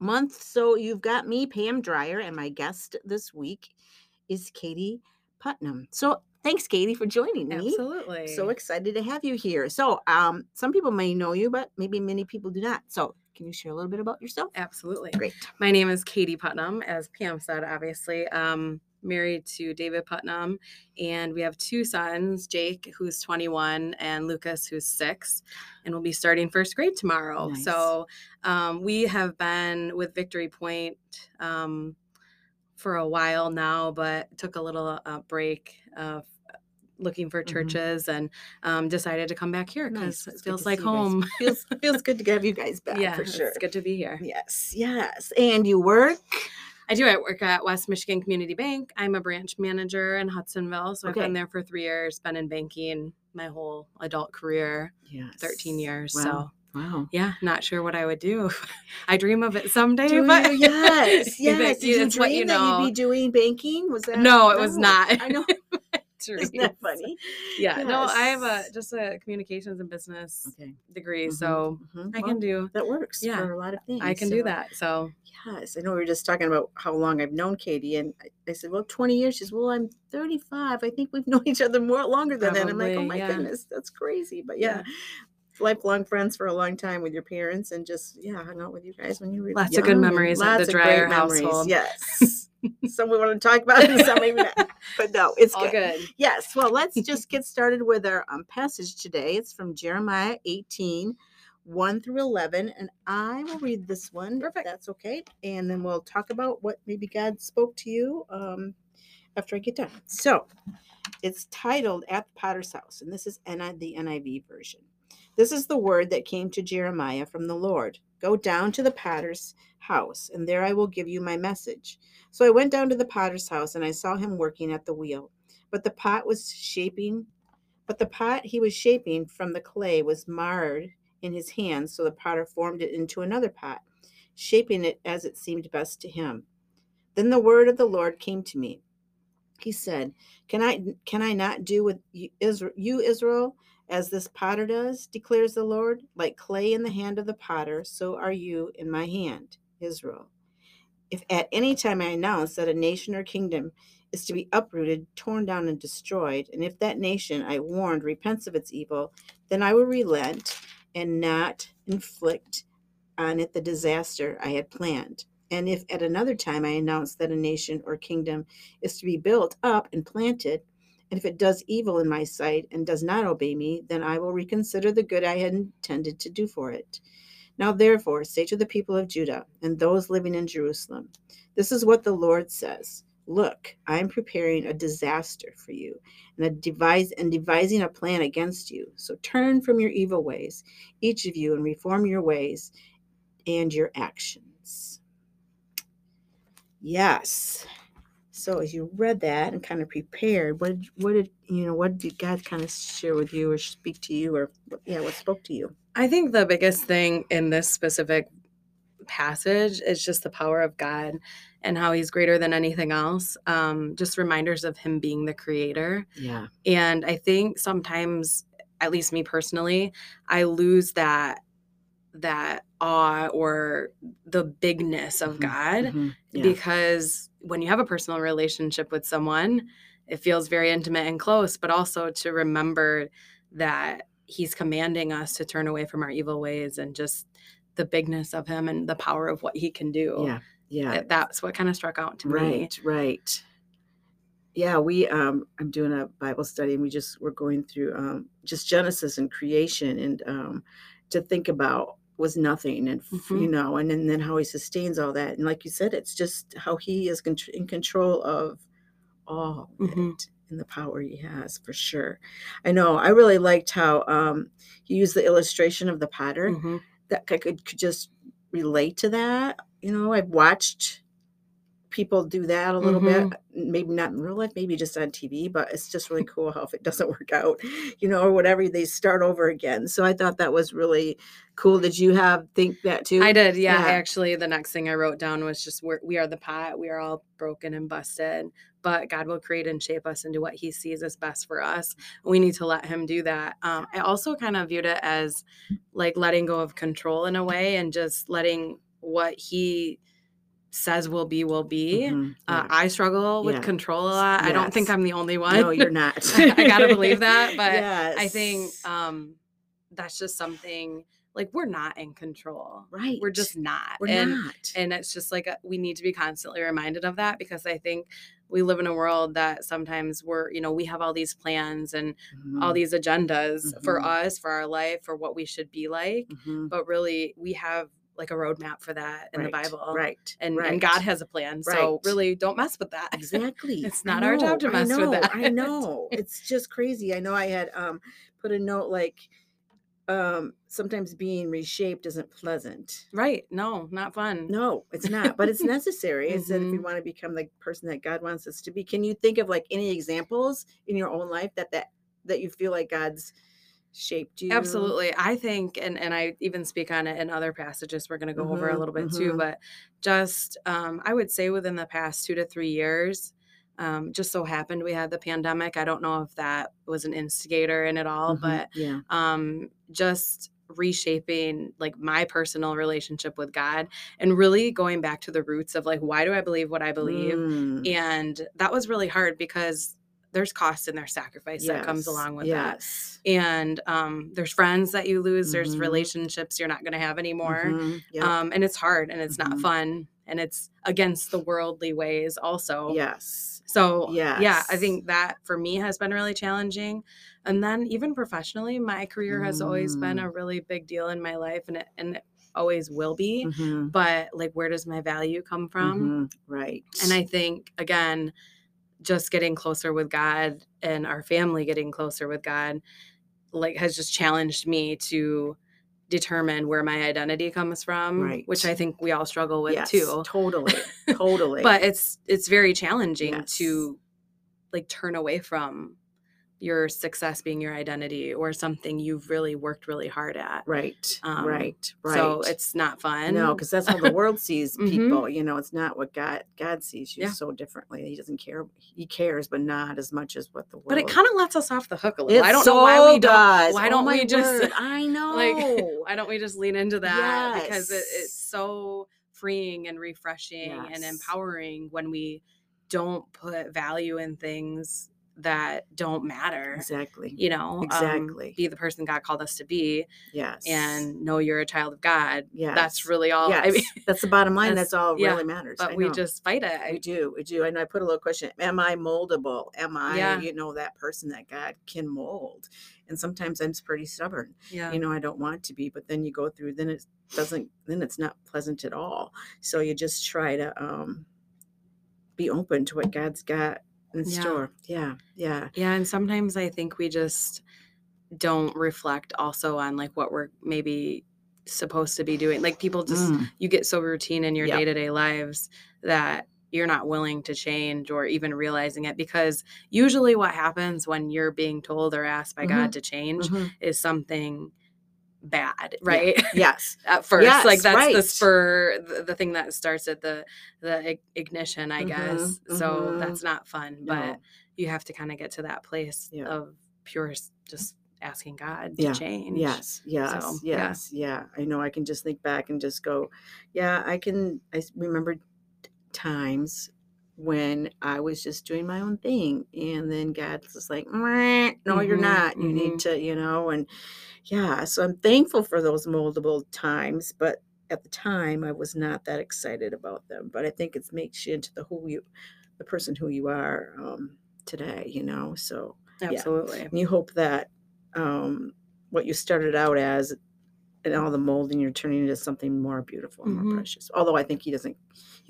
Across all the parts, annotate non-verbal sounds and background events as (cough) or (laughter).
month. So you've got me, Pam Dreyer, and my guest this week is Katie Putnam. So thanks, Katie, for joining me. Absolutely. So excited to have you here. So um, some people may know you, but maybe many people do not. So can you share a little bit about yourself? Absolutely. Great. My name is Katie Putnam, as Pam said, obviously. Um, married to David Putnam, and we have two sons, Jake, who's 21, and Lucas, who's six, and we'll be starting first grade tomorrow. Nice. So um, we have been with Victory Point um, for a while now, but took a little uh, break of looking for Mhm. churches and um, decided to come back here because It's it feels like see you guys. home. Feels feels (laughs) good to have you guys back yeah, for sure. It's good to be here. Yes, yes. And you work. I do. I work at West Michigan Community Bank. I'm a branch manager in Hudsonville. So Okay. I've been there for three years, been in banking my whole adult career, Yes. 13 years. Wow. So Wow. yeah, not sure what I would do. (laughs) I dream of it someday, Do but you? (laughs) Yes, you yes. Did you it's what dream you that know. you'd be doing banking? Was that? No, it was not. I know. (laughs) Isn't that funny? Yeah, no, I have a just a communications and business Okay. degree, Mhm, so mhm. I Well, can do. that works yeah, for a lot of things. I can do that. So Yes, I know we were just talking about how long I've known Katie, and I, I said, "Well, twenty years." She says, "Well, I'm 35. I think we've (laughs) known each other more longer than that." I'm like, "Oh my yeah. goodness, that's crazy." But yeah, lifelong friends for a long time with your parents, and just yeah, hung out with you guys when you were Lots of good memories at the lots of Dreyer great memories, household. Yes, some we want to talk about, and some maybe not. (laughs) But no, it's all good. Yes. Well, let's (laughs) just get started with our um, passage today. It's from Jeremiah 18, 1 through 11. And I will read this one. Perfect. That's okay. And then we'll talk about what maybe God spoke to you um, after I get done. So it's titled At the Potter's House. And this is NI, the NIV version. This is the word that came to Jeremiah from the Lord Go down to the potter's house, and there I will give you my message. So I went down to the potter's house, and I saw him working at the wheel. But the pot was shaping but the pot he was shaping from the clay was marred in his hands so the potter formed it into another pot shaping it as it seemed best to him. Then the word of the lord came to me. He said can i can i not do with you israel, you israel as this potter does declares the lord? Like clay in the hand of the potter so are you in my hand israel if at any time i announce that a nation or kingdom is to be uprooted, torn down, and destroyed. And if that nation I warned repents of its evil, then I will relent and not inflict on it the disaster I had planned. And if at another time I announce that a nation or kingdom is to be built up and planted, and if it does evil in my sight and does not obey me, then I will reconsider the good I had intended to do for it. Now, therefore, say to the people of Judah and those living in Jerusalem, This is what the Lord says. Look, I am preparing a disaster for you and a devise and devising a plan against you. So turn from your evil ways, each of you, and reform your ways and your actions. Yes. So as you read that and kind of prepared, what did, what did you know? What did God kind of share with you or speak to you, or yeah, what spoke to you? I think the biggest thing in this specific passage is just the power of God and how he's greater than anything else. Um, just reminders of him being the creator. Yeah. And I think sometimes, at least me personally, I lose that that awe or the bigness of Mhm, God mhm, yeah. because when you have a personal relationship with someone, it feels very intimate and close, but also to remember that he's commanding us to turn away from our evil ways and just the bigness of him and the power of what he can do. yeah. Yeah. That's what kind of struck out to me. Right, right. Yeah, we um I'm doing a Bible study and we just we're going through um just Genesis and creation and um to think about was nothing and f- you know and, then then how he sustains all that and like you said it's just how he is in control of all of Mhm. it and the power he has for sure. I know I really liked how um he used the illustration of the potter Mhm. that I could, could just relate to that. You know, I've watched people do that a little bit. Mm-hmm. Maybe not in real life, maybe just on TV, but it's just really cool how if it doesn't (laughs) work out, you know, or whatever, they start over again. So I thought that was really cool. Did you have think that too? I did, yeah. Yeah. Actually, the next thing I wrote down was just we're, we are the pot. We are all broken and busted, but God will create and shape us into what He sees as best for us. We need to let Him do that. Um, I also kind of viewed it as like letting go of control in a way and just letting what He says will be will be. Mhm, Uh, yeah. I struggle with Yeah. control a lot. I don't think I'm the only one. no, you're not. I, (laughs) I gotta believe that, (laughs) but I think um, that's just something like we're not in control. right. We're just not. we're and not. and it's just like a, we need to be constantly reminded of that because I think we live in a world that sometimes we're you know we have all these plans and all Mhm, these agendas for Mhm. us for our life for what we should be like mhm, but really we have like a roadmap for that in the bible Right. and right. and god has a plan so Right. really don't mess with that Exactly. (laughs) It's not our job to know, mess with that. I know. (laughs) It's just crazy. I know I had um put a note like um sometimes being reshaped isn't pleasant. right no not fun No, it's not, but it's (laughs) necessary. It's that if we want to become the person that God wants us to be. Can you think of like any examples in your own life that that that you feel like God's shaped you? Absolutely. I think, and, and I even speak on it in other passages we're going to go over a Mhm, little bit too, mhm. but just, um, I would say within the past two to three years, um, just so happened we had the pandemic. I don't know if that was an instigator in it all, Mhm, but yeah. um, just reshaping like my personal relationship with God and really going back to the roots of like, why do I believe what I believe? Mm, And that was really hard because there's cost and there's sacrifice that comes along with that and um, there's friends that you lose there's Mhm. relationships you're not going to have anymore Mhm, yeah. um, and it's hard and it's not Mhm. fun and it's against the worldly ways also yes. so yeah i think that for me has been really challenging and then even professionally my career has always been Mm. a really big deal in my life and it, and it always will be Mhm, but like where does my value come from mhm, right. and I think, again, just getting closer with God and our family getting closer with God, like, has just challenged me to determine where my identity comes from, right. which I think we all struggle with yes, too. Totally. (laughs) Totally. But it's it's very challenging Yes. to like turn away from your success being your identity or something you've really worked really hard at. right. Um, right. Right. So it's not fun. No, because that's how the world sees Mhm. people. You know, it's not what God God sees you Yeah. so differently. He doesn't care. He cares, but not as much as what the world. but it kind of lets us off the hook a little. It I don't so know why we don't why Oh don't my we just word, (laughs) I know. like why don't we just lean into that because it, it's so freeing and refreshing and empowering when we don't put value in things that don't matter exactly. you know um, Exactly. be the person god called us to be Yes. and know you're a child of god Yeah. that's really all yes. i mean that's the bottom line. that's- That's, all yeah, really matters. but we just fight it we do, we do. I know I put a little question. Am I moldable? Am I, Yeah. you know, that person that God can mold? And sometimes I'm pretty stubborn. yeah you know i don't want to be but then you go through then it doesn't then it's not pleasant at all so you just try to um be open to what god's got in Yeah. store. Yeah yeah. Yeah and sometimes i think we just don't reflect also on like what we're maybe supposed to be doing. Like people just Mm, you get so routine in your day-to-day lives that you're not willing to change or even realizing it because usually what happens when you're being told or asked by God to change mhm. is something bad right (laughs) yes at first yes, like that's the spur the, the thing that starts at the the ignition i Mhm, guess so mhm. that's not fun but No. you have to kind of get to that place Yeah. of pure just asking god Yeah, to change yes yes So, yeah. yes yeah i know i can just think back and just go yeah i can i remember times when i was just doing my own thing and then god's just like "Meh, no you're Mhm, not you mhm. need to you know and yeah so i'm thankful for those moldable times but at the time i was not that excited about them but i think it makes you into the who you the person who you are um today you know so absolutely and you hope that um, what you started out as and all the molding you're turning into something more beautiful and more precious although i think he doesn't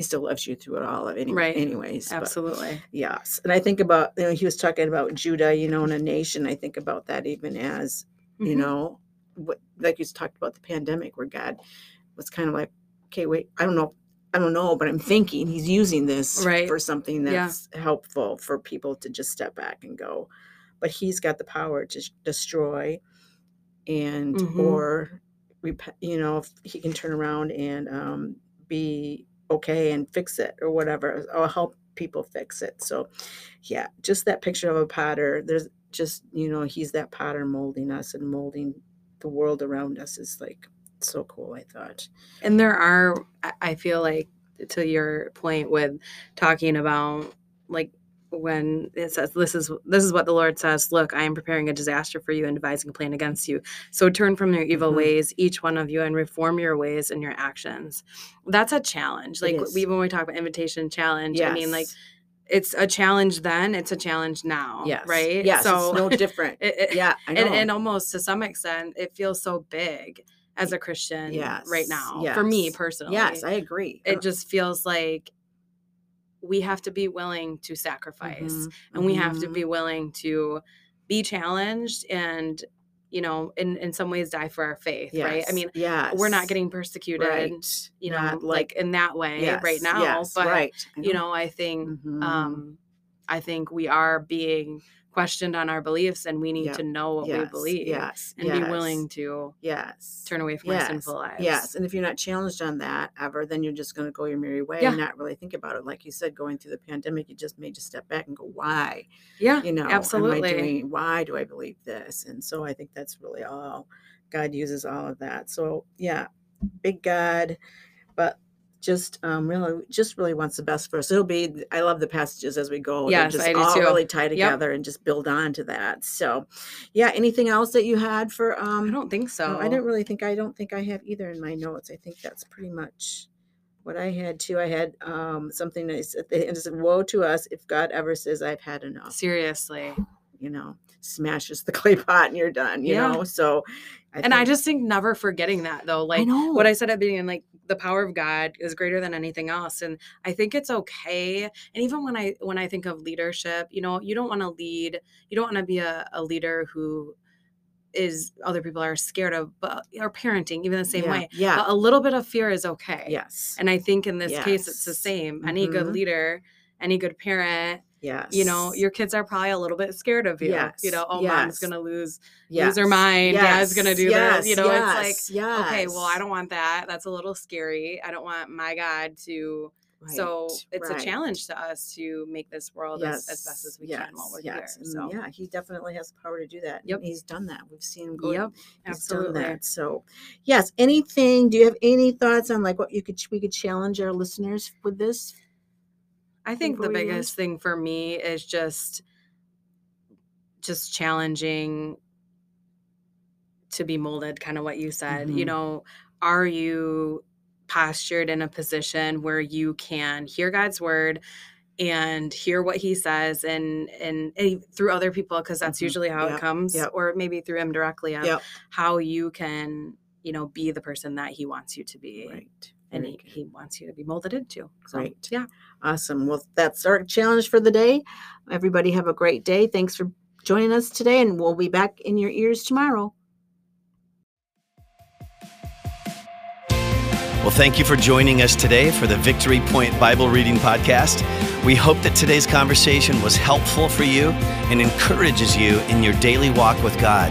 he still loves you through it all any, Right. anyways but absolutely yes and i think about you know he was talking about judah you know in a nation i think about that even as you Mhm. know what like you talked about the pandemic where god was kind of like okay wait i don't know I don't know, but I'm thinking he's using this Right. for something Yeah. that's helpful for people to just step back and go. But he's got the power to destroy and Mhm. or you know if he can turn around and um, be okay and fix it or whatever or help people fix it. So yeah, just that picture of a potter. There's just you know he's that potter molding us and molding the world around us is like so cool. I thought. and there are i feel like to your point with talking about like when it says this is this is what the lord says look i am preparing a disaster for you and devising a plan against you. So turn from your evil Mhm. ways each one of you and reform your ways and your actions. That's a challenge. Like we when we talk about invitation challenge i mean like it's a challenge then it's a challenge now yes, right? Yes, so it's no different. (laughs) it- it- yeah, I know. and, and almost to some extent it feels so big as a christian right Yes, now for me personally. Yes, I agree. it just feels like we have to be willing to sacrifice Mhm, and we have to be willing to be challenged and you know in in some ways die for our faith right i mean yes, we're not getting persecuted right. you know Not like, in that way yes, right now yes, but right. You know i think Mhm. um i think we are being questioned on our beliefs and we need Yep, to know what we believe yes, and yes, be willing to yes, turn away from our yes, sinful lives Yes, and if you're not challenged on that ever, then you're just going to go your merry way Yeah. and not really think about it. Like you said, going through the pandemic, you just made just step back and go, "Why? yeah You know, absolutely doing? Why do I believe this?" And so I think that's really all God uses all of that. So yeah, big God, but just um really just really wants the best for us. It'll be I love the passages as we go. They're Yes, just I do all too. really tie together and just build on to that. So yeah, anything else that you had for um i don't think so no, I didn't really think I don't think I have either in my notes. I think that's pretty much what I had too. I had um something that is and it said, woe to us if God ever says I've had enough. seriously You know, smashes the (laughs) clay pot and you're done, you Yeah. know. So and I just think never forgetting that though. I Like know what I said at the beginning, like the power of God is greater than anything else. And I think it's okay. And even when I when I think of leadership, you know, you don't want to lead, you don't want to be a, a leader who is other people are scared of, but or parenting, even the same yeah, way. Yeah. But a little bit of fear is okay. yes. And I think in this case it's the same. Any good Mhm. leader, any good parent, yes. you know, your kids are probably a little bit scared of you. Yes, You know, oh mom's gonna lose yes. lose her mind. Dad's gonna do yes, this. You know, it's like yes, yes. okay, well, I don't want that. That's a little scary. I don't want my God to. so it's right. a challenge to us to make this world as, as best as we can while we're yes. here. So, yeah, he definitely has the power to do that. Yep. he's done that. We've seen him go. yep, he's done absolutely. that. So, yes. Anything? Do you have any thoughts on like what you could we could challenge our listeners with this? I think the before we end? biggest thing for me is just just challenging to be molded, kind of what you said. You Mhm. know, are you postured in a position where you can hear God's word and hear what he says and and, and through other people because that's Mhm. usually how Yep, it comes yep. or maybe through him directly Yep. how you can you know be the person that he wants you to be Right. And he, he wants you to be molded into so Great. yeah Awesome. Well, that's our challenge for the day. Everybody have a great day. Thanks for joining us today, and we'll be back in your ears tomorrow. Well, thank you for joining us today for the Victory Point Bible Reading Podcast. We hope that today's conversation was helpful for you and encourages you in your daily walk with God.